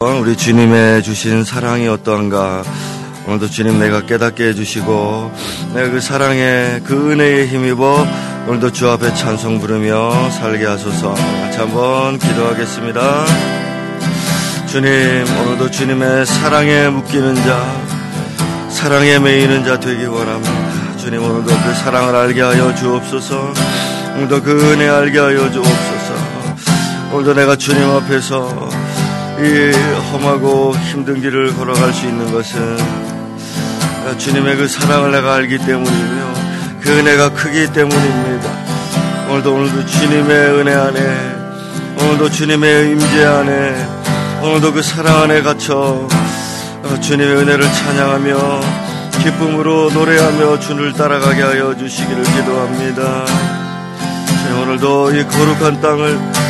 우리 주님의 주신 사랑이 어떠한가? 오늘도 주님 내가 깨닫게 해주시고 내가 그 사랑에 그 은혜에 힘입어 오늘도 주 앞에 찬송 부르며 살게 하소서. 같이 한번 기도하겠습니다. 주님 오늘도 주님의 사랑에 묶이는 자 사랑에 매이는 자 되기 원합니다. 주님 오늘도 그 사랑을 알게 하여 주옵소서. 오늘도 그 은혜 알게 하여 주옵소서. 오늘도 내가 주님 앞에서 이 험하고 힘든 길을 걸어갈 수 있는 것은 주님의 그 사랑을 내가 알기 때문이며 그 은혜가 크기 때문입니다. 오늘도 오늘도 주님의 은혜 안에 오늘도 주님의 임재 안에 오늘도 그 사랑 안에 갇혀 주님의 은혜를 찬양하며 기쁨으로 노래하며 주를 따라가게 하여 주시기를 기도합니다. 오늘도 이 거룩한 땅을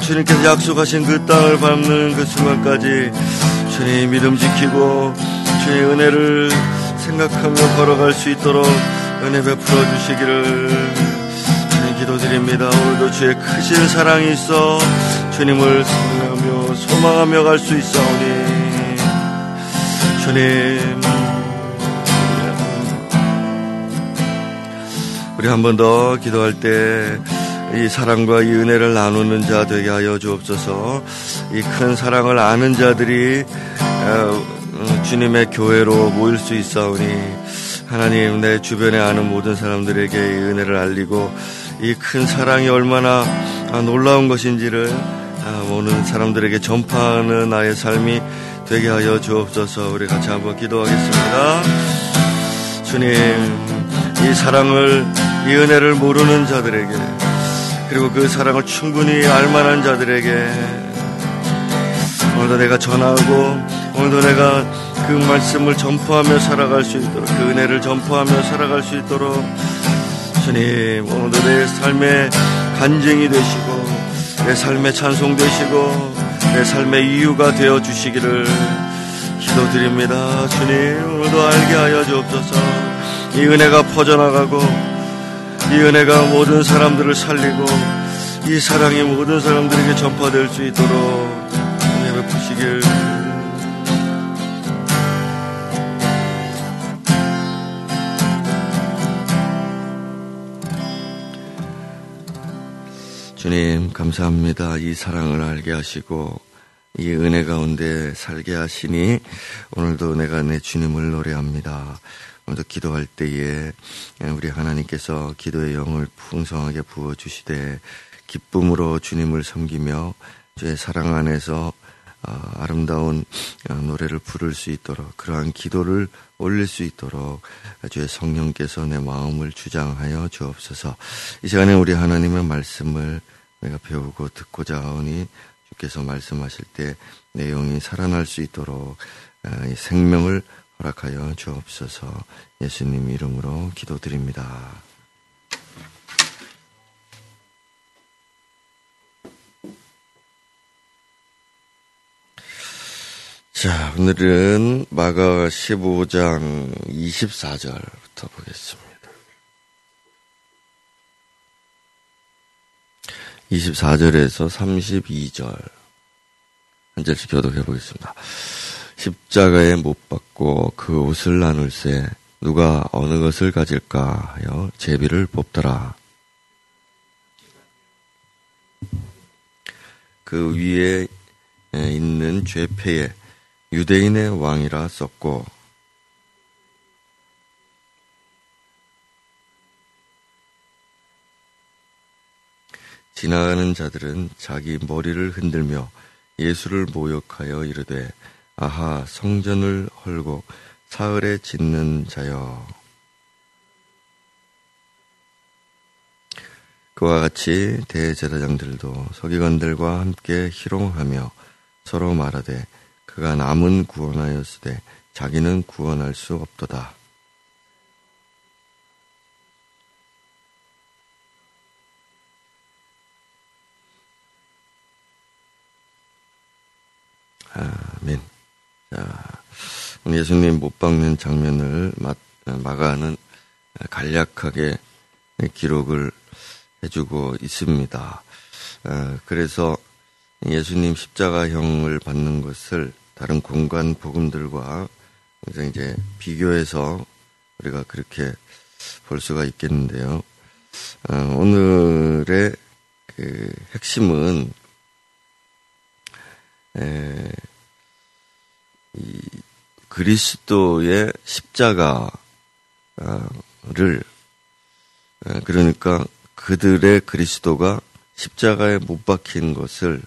주님께서 약속하신 그 땅을 밟는 그 순간까지 주님 믿음 지키고 주의 은혜를 생각하며 걸어갈 수 있도록 은혜 베풀어 주시기를 주님 기도드립니다. 오늘도 주의 크신 사랑이 있어 주님을 사랑하며 소망하며 갈 수 있사오니 주님 우리 한 번 더 기도할 때 이 사랑과 이 은혜를 나누는 자 되게 하여 주옵소서. 이 큰 사랑을 아는 자들이 어, 어, 주님의 교회로 모일 수 있사오니 하나님 내 주변에 아는 모든 사람들에게 이 은혜를 알리고 이 큰 사랑이 얼마나 놀라운 것인지를 오는 사람들에게 전파하는 나의 삶이 되게 하여 주옵소서. 우리 같이 한번 기도하겠습니다. 주님, 이 사랑을, 이 은혜를 모르는 자들에게 그리고 그 사랑을 충분히 알만한 자들에게 오늘도 내가 전하고 오늘도 내가 그 말씀을 전포하며 살아갈 수 있도록 그 은혜를 전포하며 살아갈 수 있도록 주님 오늘도 내 삶의 간증이 되시고 내 삶의 찬송 되시고 내 삶의 이유가 되어 주시기를 기도드립니다. 주님 오늘도 알게 하여 주옵소서. 이 은혜가 퍼져나가고 이 은혜가 모든 사람들을 살리고 이 사랑이 모든 사람들에게 전파될 수 있도록 은혜 베푸시길 주님 감사합니다. 이 사랑을 알게 하시고 이 은혜 가운데 살게 하시니 오늘도 내가 내 주님을 노래합니다. 오늘도 기도할 때에 우리 하나님께서 기도의 영을 풍성하게 부어 주시되 기쁨으로 주님을 섬기며 주의 사랑 안에서 어, 아름다운 어, 노래를 부를 수 있도록 그러한 기도를 올릴 수 있도록 주의 성령께서 내 마음을 주장하여 주옵소서. 이 시간에 우리 하나님의 말씀을 내가 배우고 듣고자 하오니 주께서 말씀하실 때 내용이 살아날 수 있도록 어, 생명을 허락하여 주옵소서 예수님 이름으로 기도드립니다. 자, 오늘은 마가 15장 24절부터 보겠습니다. 24절에서 32절 한 절씩 교독해 보겠습니다. 십자가에 못 박고 그 옷을 나눌세 누가 어느 것을 가질까 하여 제비를 뽑더라. 그 위에 있는 죄패에 유대인의 왕이라 썼고 지나가는 자들은 자기 머리를 흔들며 예수를 모욕하여 이르되 아하 성전을 헐고 사흘에 짓는 자여 그와 같이 대제사장들도 서기관들과 함께 희롱하며 서로 말하되 그가 남은 구원하였으되 자기는 구원할 수 없도다. 아멘. 자, 예수님 못 박는 장면을 마가는 간략하게 기록을 해주고 있습니다. 어, 그래서 예수님 십자가형을 받는 것을 다른 공간 복음들과 이제 비교해서 우리가 그렇게 볼 수가 있겠는데요. 어, 오늘의 그 핵심은 그리스도의 십자가를 그러니까 그들의 그리스도가 십자가에 못 박힌 것을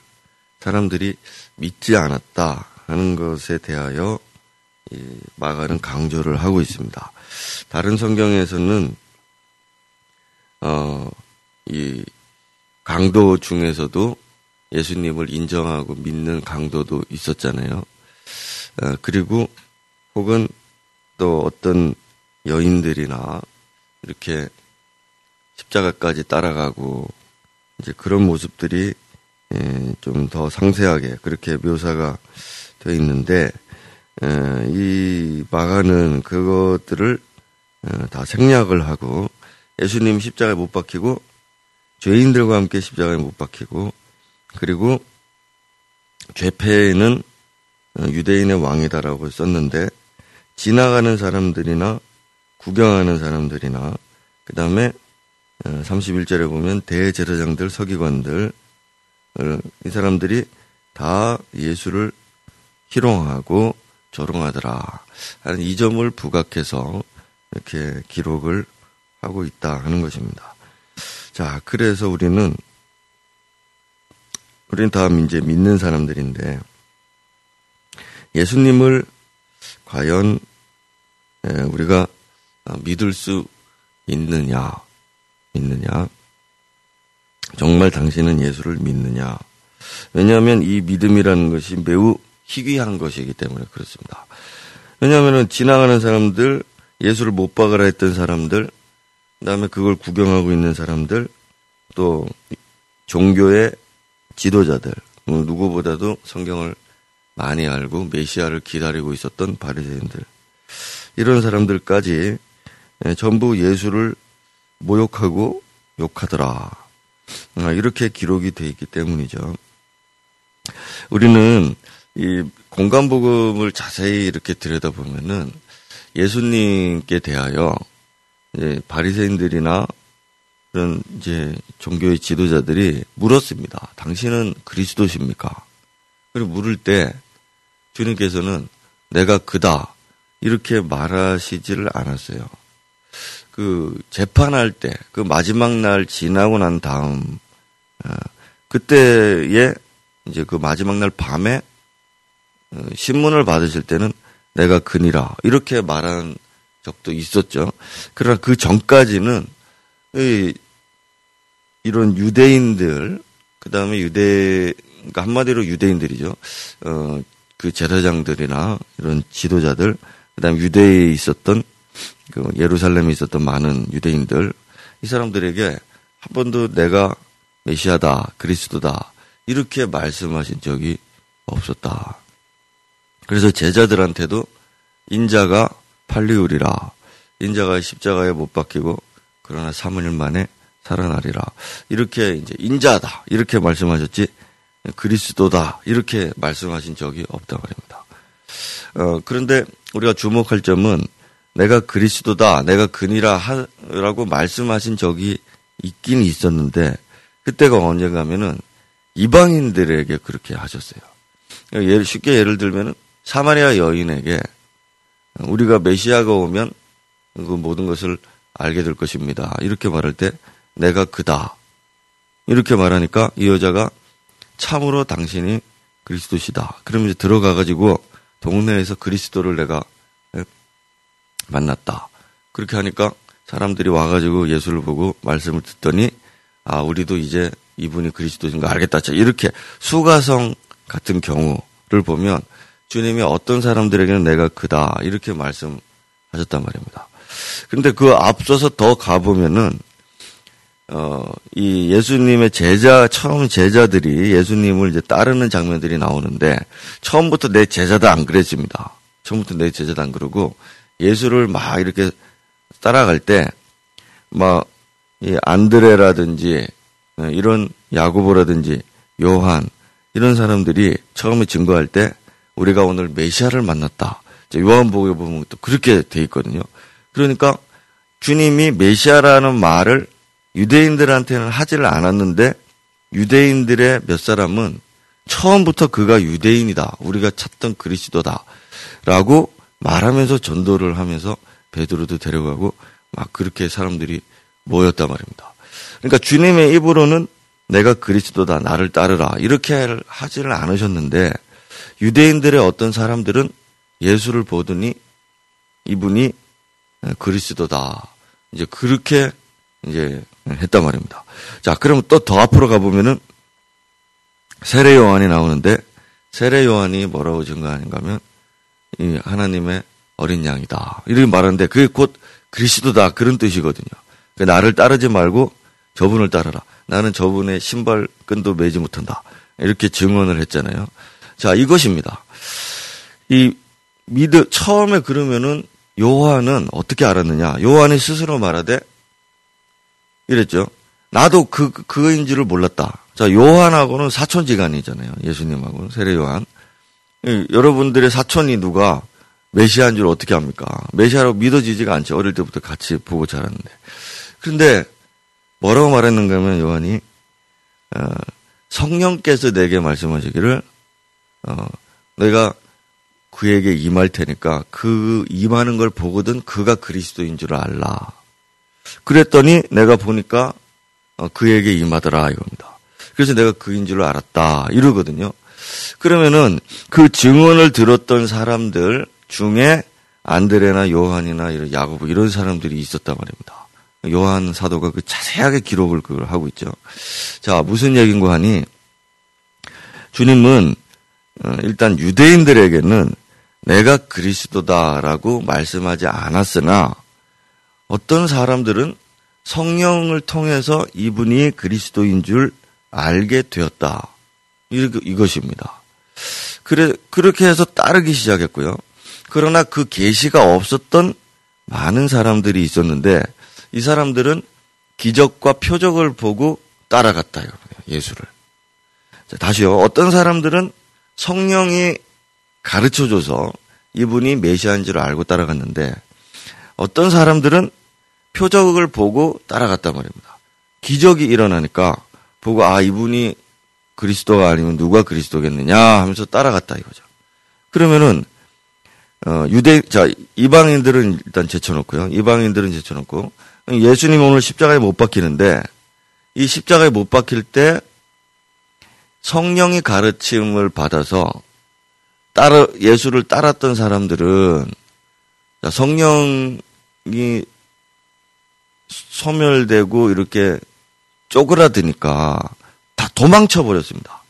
사람들이 믿지 않았다 하는 것에 대하여 마가는 강조를 하고 있습니다. 다른 성경에서는 어, 이 강도 중에서도 예수님을 인정하고 믿는 강도도 있었잖아요. 어, 그리고 혹은 또 어떤 여인들이나 이렇게 십자가까지 따라가고 이제 그런 모습들이 예, 좀더 상세하게 그렇게 묘사가 되어 있는데 예, 이 마가는 그것들을 어, 다 생략을 하고 예수님 십자가에 못 박히고 죄인들과 함께 십자가에 못 박히고 그리고 죄패는 어, 유대인의 왕이다라고 썼는데 지나가는 사람들이나 구경하는 사람들이나 그 다음에 31절에 어, 보면 대제사장들 서기관들 이 사람들이 다 예수를 희롱하고 조롱하더라 하는 이 점을 부각해서 이렇게 기록을 하고 있다 하는 것입니다. 자, 그래서 우리는 우리는 다 이제 믿는 사람들인데 예수님을 과연 우리가 믿을 수 있느냐, 믿느냐, 정말 당신은 예수를 믿느냐. 왜냐하면 이 믿음이라는 것이 매우 희귀한 것이기 때문에 그렇습니다. 왜냐하면 지나가는 사람들, 예수를 못 박으라 했던 사람들, 그 다음에 그걸 구경하고 있는 사람들, 또 종교의 지도자들, 뭐 누구보다도 성경을 많이 알고 메시아를 기다리고 있었던 바리새인들 이런 사람들까지 예, 전부 예수를 모욕하고 욕하더라. 아, 이렇게 기록이 돼 있기 때문이죠. 우리는 이 공간복음을 자세히 이렇게 들여다보면은 예수님께 대하여 이제 바리새인들이나 그런 이제 종교의 지도자들이 물었습니다. 당신은 그리스도십니까? 그리고 물을 때 주님께서는 내가 그다 이렇게 말하시지를 않았어요. 그 재판할 때 그 마지막 날 지나고 난 다음 어, 그때에 이제 그 마지막 날 밤에 어, 신문을 받으실 때는 내가 그니라 이렇게 말한 적도 있었죠. 그러나 그 전까지는 이런 유대인들 그 다음에 유대 그러니까 한마디로 유대인들이죠. 어, 그 제사장들이나 이런 지도자들 그다음에 유대에 있었던 그 예루살렘에 있었던 많은 유대인들 이 사람들에게 한 번도 내가 메시아다 그리스도다 이렇게 말씀하신 적이 없었다. 그래서 제자들한테도 인자가 팔리우리라 인자가 십자가에 못 박히고 그러나 사흘 만에 살아나리라 이렇게 이제 인자다 이렇게 말씀하셨지 그리스도다 이렇게 말씀하신 적이 없다 말입니다. 어, 그런데 우리가 주목할 점은 내가 그리스도다, 내가 그니라 하라고 말씀하신 적이 있긴 있었는데 그때가 언제가면은 이방인들에게 그렇게 하셨어요. 예를, 쉽게 예를 들면은 사마리아 여인에게 우리가 메시아가 오면 그 모든 것을 알게 될 것입니다. 이렇게 말할 때 내가 그다. 이렇게 말하니까 이 여자가 참으로 당신이 그리스도시다. 그러면 이제 들어가 가지고 동네에서 그리스도를 내가 예, 만났다. 그렇게 하니까 사람들이 와가지고 예수를 보고 말씀을 듣더니 아 우리도 이제 이분이 그리스도인 가 알겠다. 자 이렇게 수가성 같은 경우를 보면 주님이 어떤 사람들에게는 내가 그다 이렇게 말씀하셨단 말입니다. 그런데 그 앞서서 더 가보면은 어, 이 예수님의 제자, 처음 제자들이 예수님을 이제 따르는 장면들이 나오는데, 처음부터 내 제자다 안 그랬습니다. 처음부터 내 제자다 안 그러고, 예수를 막 이렇게 따라갈 때, 막, 이 안드레라든지, 어, 이런 야구보라든지, 요한, 이런 사람들이 처음에 증거할 때 우리가 오늘 메시아를 만났다. 요한복음에 보면 또 그렇게 돼 있거든요. 그러니까 주님이 메시아라는 말을 유대인들한테는 하지를 않았는데 유대인들의 몇 사람은 처음부터 그가 유대인이다. 우리가 찾던 그리스도다. 라고 말하면서 전도를 하면서 베드로도 데려가고 막 그렇게 사람들이 모였단 말입니다. 그러니까 주님의 입으로는 내가 그리스도다. 나를 따르라. 이렇게 하지를 않으셨는데 유대인들의 어떤 사람들은 예수를 보더니 이분이 그리스도다. 이제 그렇게 이제 했단 말입니다. 자, 그럼 또 더 앞으로 가보면은 세례 요한이 나오는데 세례 요한이 뭐라고 증거하는가 하면 이 하나님의 어린 양이다. 이렇게 말하는데 그게 곧 그리스도다. 그런 뜻이거든요. 그러니까 나를 따르지 말고 저분을 따르라. 나는 저분의 신발 끈도 매지 못한다. 이렇게 증언을 했잖아요. 자, 이것입니다. 이 미드 처음에 그러면은 요한은 어떻게 알았느냐? 요한이 스스로 말하되 이랬죠. 나도 그 그인 지를 몰랐다. 자, 요한하고는 사촌지간이잖아요. 예수님하고는 세례 요한. 여러분들의 사촌이 누가 메시아인 줄 어떻게 합니까? 메시아로 믿어지지가 않죠. 어릴 때부터 같이 보고 자랐는데. 그런데 뭐라고 말했는가 하면 요한이 어, 성령께서 내게 말씀하시기를 어, 내가 그에게 임할 테니까 그 임하는 걸 보거든 그가 그리스도인 줄 알라. 그랬더니 내가 보니까 어, 그에게 임하더라 이겁니다. 그래서 내가 그인 줄 알았다 이러거든요. 그러면은 그 증언을 들었던 사람들 중에 안드레나 요한이나 이런 야고보 이런 사람들이 있었단 말입니다. 요한 사도가 그 자세하게 기록을 그걸 하고 있죠. 자 무슨 얘기인고 하니 주님은 어, 일단 유대인들에게는 내가 그리스도다라고 말씀하지 않았으나 어떤 사람들은 성령을 통해서 이분이 그리스도인 줄 알게 되었다. 이것입니다. 그래, 그렇게 해서 따르기 시작했고요. 그러나 그 계시가 없었던 많은 사람들이 있었는데 이 사람들은 기적과 표적을 보고 따라갔다. 예수를. 자, 다시요. 어떤 사람들은 성령이 가르쳐 줘서 이분이 메시아인 줄 알고 따라갔는데 어떤 사람들은 표적을 보고 따라갔단 말입니다. 기적이 일어나니까 보고 아 이분이 그리스도가 아니면 누가 그리스도겠느냐 하면서 따라갔다 이거죠. 그러면은 어, 유대 자 이방인들은 일단 제쳐놓고요. 이방인들은 제쳐놓고 예수님 오늘 십자가에 못 박히는데 이 십자가에 못 박힐 때 성령이 가르침을 받아서 따라 예수를 따랐던 사람들은 성령이 소멸되고 이렇게 쪼그라드니까 다 도망쳐 버렸습니다.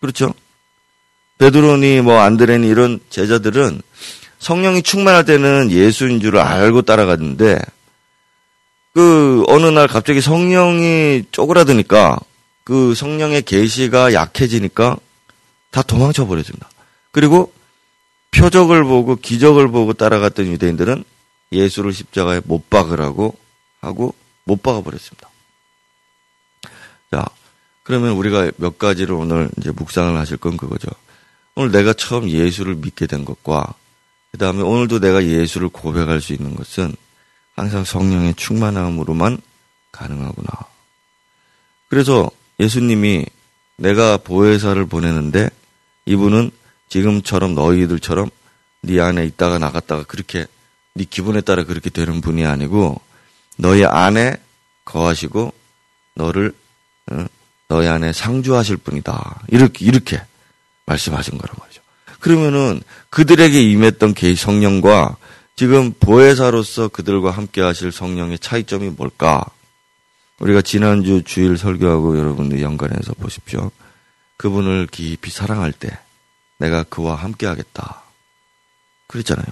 그렇죠? 베드로니 뭐 안드레니 이런 제자들은 성령이 충만할 때는 예수인 줄 알고 따라갔는데 그 어느 날 갑자기 성령이 쪼그라드니까 그 성령의 계시가 약해지니까 다 도망쳐 버렸습니다. 그리고 표적을 보고 기적을 보고 따라갔던 유대인들은 예수를 십자가에 못 박으라고 하고 못 박아 버렸습니다. 자, 그러면 우리가 몇 가지를 오늘 이제 묵상을 하실 건 그거죠. 오늘 내가 처음 예수를 믿게 된 것과 그 다음에 오늘도 내가 예수를 고백할 수 있는 것은 항상 성령의 충만함으로만 가능하구나. 그래서 예수님이 내가 보혜사를 보내는데 이분은 지금처럼 너희들처럼 네 안에 있다가 나갔다가 그렇게 네 기분에 따라 그렇게 되는 분이 아니고 너희 안에 거하시고 너를 어, 너희 안에 상주하실 분이다. 이렇게 이렇게 말씀하신 거란 말이죠. 그러면은 그들에게 임했던 개 성령과 지금 보혜사로서 그들과 함께 하실 성령의 차이점이 뭘까? 우리가 지난주 주일 설교하고 여러분들 연관해서 보십시오. 그분을 깊이 사랑할 때 내가 그와 함께 하겠다. 그랬잖아요.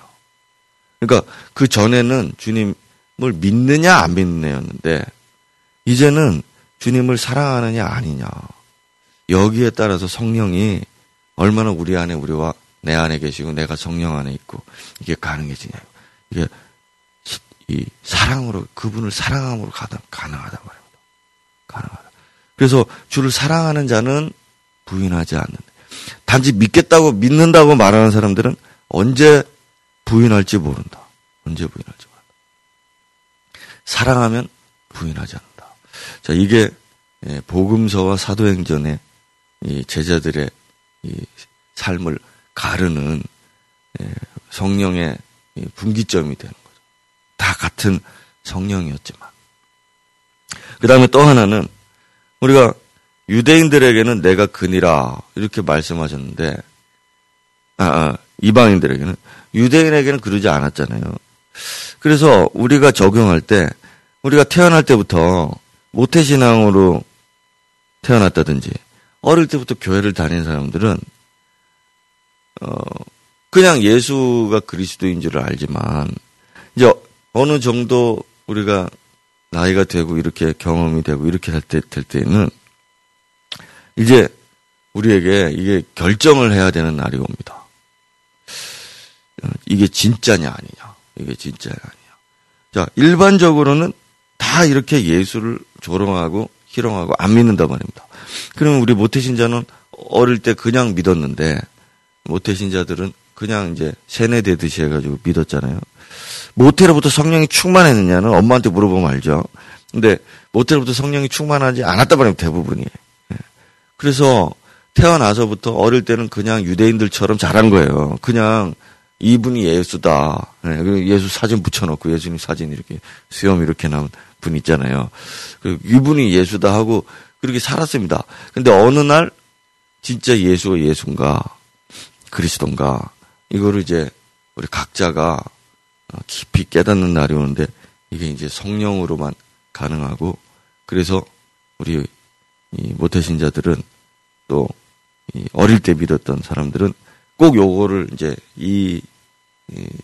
그러니까 그 전에는 주님을 믿느냐 안 믿느냐였는데 이제는 주님을 사랑하느냐 아니냐. 여기에 따라서 성령이 얼마나 우리 안에 우리와 내 안에 계시고 내가 성령 안에 있고 이게 가능해지냐. 이게 이 사랑으로 그분을 사랑함으로 가능, 가능하다 말입니다. 가능하다. 그래서 주를 사랑하는 자는 부인하지 않는. 단지 믿겠다고 믿는다고 말하는 사람들은 언제 부인할지 모른다. 언제 부인할지. 사랑하면 부인하지 않는다. 자, 이게 예, 복음서와 사도행전의 이 제자들의 이 삶을 가르는 예, 성령의 분기점이 되는 거죠. 다 같은 성령이었지만. 그 다음에 또 하나는 우리가 유대인들에게는 내가 근이라 이렇게 말씀하셨는데 아, 아, 이방인들에게는 유대인에게는 그러지 않았잖아요. 그래서 우리가 적용할 때 우리가 태어날 때부터 모태신앙으로 태어났다든지 어릴 때부터 교회를 다닌 사람들은 어 그냥 예수가 그리스도인 줄을 알지만 이제 어느 정도 우리가 나이가 되고 이렇게 경험이 되고 이렇게 될, 때, 될 때는 이제 우리에게 이게 결정을 해야 되는 날이 옵니다. 이게 진짜냐 아니냐. 이게 진짜냐. 자, 일반적으로는 다 이렇게 예수를 조롱하고 희롱하고 안 믿는단 말입니다. 그러면 우리 모태신자는 어릴 때 그냥 믿었는데 모태신자들은 그냥 이제 세뇌되듯이 해가지고 믿었잖아요. 모태로부터 성령이 충만했느냐는 엄마한테 물어보면 알죠. 근데 모태로부터 성령이 충만하지 않았다 말이면 대부분이. 예. 그래서 태어나서부터 어릴 때는 그냥 유대인들처럼 자란 거예요. 그냥 이분이 예수다. 예. 예수 사진 붙여놓고 예수님 사진 이렇게 수염 이렇게 나온 분 있잖아요. 그 이분이 예수다 하고 그렇게 살았습니다. 근데 어느 날 진짜 예수가 예수인가 그리스도인가 이거를 이제 우리 각자가 어, 깊이 깨닫는 날이 오는데 이게 이제 성령으로만 가능하고 그래서 우리 이 모태신자들은 또 어릴 때 믿었던 사람들은 꼭 요거를 이제 이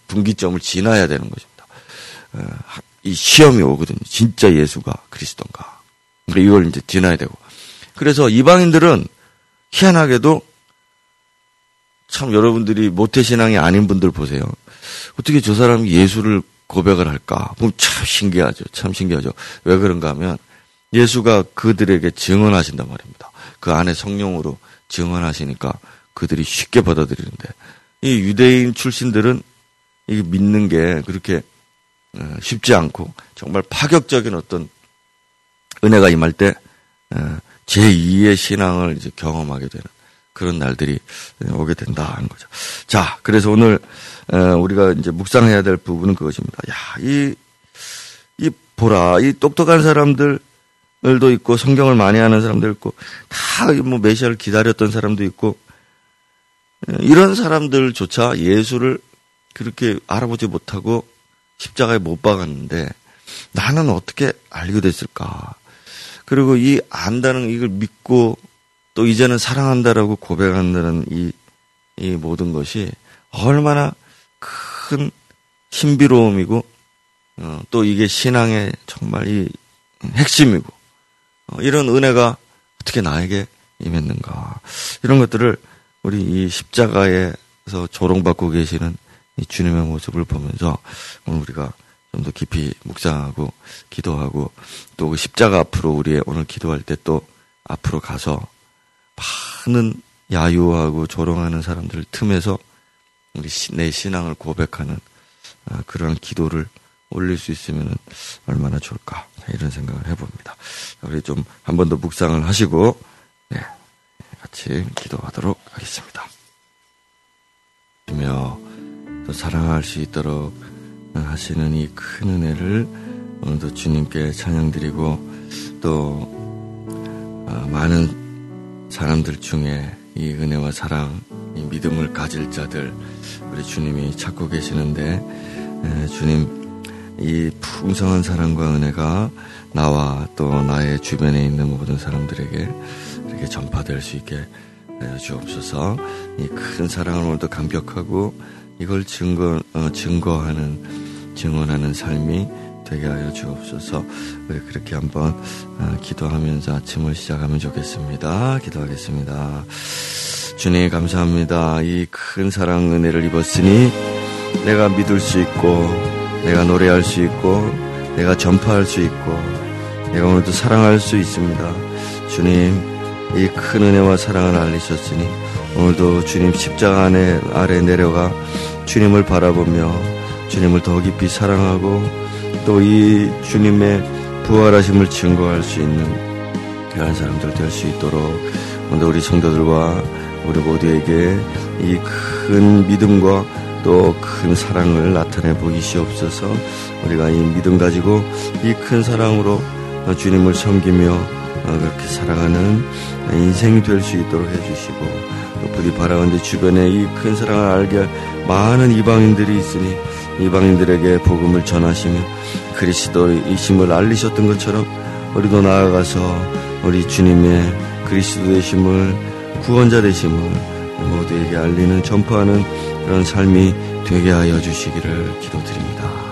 분기점을 지나야 되는 것입니다. 어, 이 시험이 오거든요. 진짜 예수가 그리스도인가. 그러니까 이걸 이제 지나야 되고. 그래서 이방인들은 희한하게도 참 여러분들이 모태신앙이 아닌 분들 보세요. 어떻게 저 사람이 예수를 고백을 할까? 참 신기하죠. 참 신기하죠. 왜 그런가 하면 예수가 그들에게 증언하신단 말입니다. 그 안에 성령으로 증언하시니까 그들이 쉽게 받아들이는데 이 유대인 출신들은 이게 믿는 게 그렇게 어, 쉽지 않고 정말 파격적인 어떤 은혜가 임할 때 어, 제2의 신앙을 이제 경험하게 되는 그런 날들이 오게 된다 하는 거죠. 자, 그래서 오늘 우리가 이제 묵상해야 될 부분은 그것입니다. 야, 이, 이 보라, 이 똑똑한 사람들도 있고 성경을 많이 하는 사람도 있고 다 뭐 메시아를 기다렸던 사람도 있고 이런 사람들조차 예수를 그렇게 알아보지 못하고 십자가에 못 박았는데 나는 어떻게 알게 됐을까? 그리고 이 안다는 이걸 믿고 또 이제는 사랑한다라고 고백한다는 이, 이 모든 것이 얼마나 큰 신비로움이고 어, 또 이게 신앙의 정말 이 핵심이고 어, 이런 은혜가 어떻게 나에게 임했는가 이런 것들을 우리 이 십자가에서 조롱받고 계시는 이 주님의 모습을 보면서 오늘 우리가 좀 더 깊이 묵상하고 기도하고 또 그 십자가 앞으로 우리 오늘 기도할 때 또 앞으로 가서 많은 야유하고 조롱하는 사람들 틈에서 우리 내 신앙을 고백하는 아, 그런 기도를 올릴 수 있으면 얼마나 좋을까 이런 생각을 해봅니다. 우리 좀 한 번 더 묵상을 하시고 네, 같이 기도하도록 하겠습니다. 며 사랑할 수 있도록 하시는 이 큰 은혜를 오늘도 주님께 찬양드리고 또 아, 많은 사람들 중에 이 은혜와 사랑, 이 믿음을 가질 자들, 우리 주님이 찾고 계시는데, 주님, 이 풍성한 사랑과 은혜가 나와 또 나의 주변에 있는 모든 사람들에게 이렇게 전파될 수 있게 주옵소서. 이 큰 사랑을 오늘도 감격하고 이걸 증거, 어, 증거하는, 증언하는 삶이 되게 하여 주옵소서. 우리 그렇게 한번 어, 기도하면서 아침을 시작하면 좋겠습니다. 기도하겠습니다. 주님 감사합니다. 이 큰 사랑 은혜를 입었으니 내가 믿을 수 있고 내가 노래할 수 있고 내가 전파할 수 있고 내가 오늘도 사랑할 수 있습니다. 주님 이 큰 은혜와 사랑을 알리셨으니 오늘도 주님 십자가 안에 아래 내려가 주님을 바라보며 주님을 더 깊이 사랑하고 또 이 주님의 부활하심을 증거할 수 있는 그런 사람들 될 수 있도록 오늘 우리 성도들과 우리 모두에게 이 큰 믿음과 또 큰 사랑을 나타내 보이시옵소서. 우리가 이 믿음 가지고 이 큰 사랑으로 주님을 섬기며 그렇게 살아가는 인생이 될 수 있도록 해주시고 부디 바라건대 주변에 이 큰 사랑을 알게 할 많은 이방인들이 있으니 이방인들에게 복음을 전하시며 그리스도이심을 알리셨던 것처럼 우리도 나아가서 우리 주님의 그리스도 되심을 구원자 되심을 모두에게 알리는 전파하는 그런 삶이 되게 하여 주시기를 기도드립니다.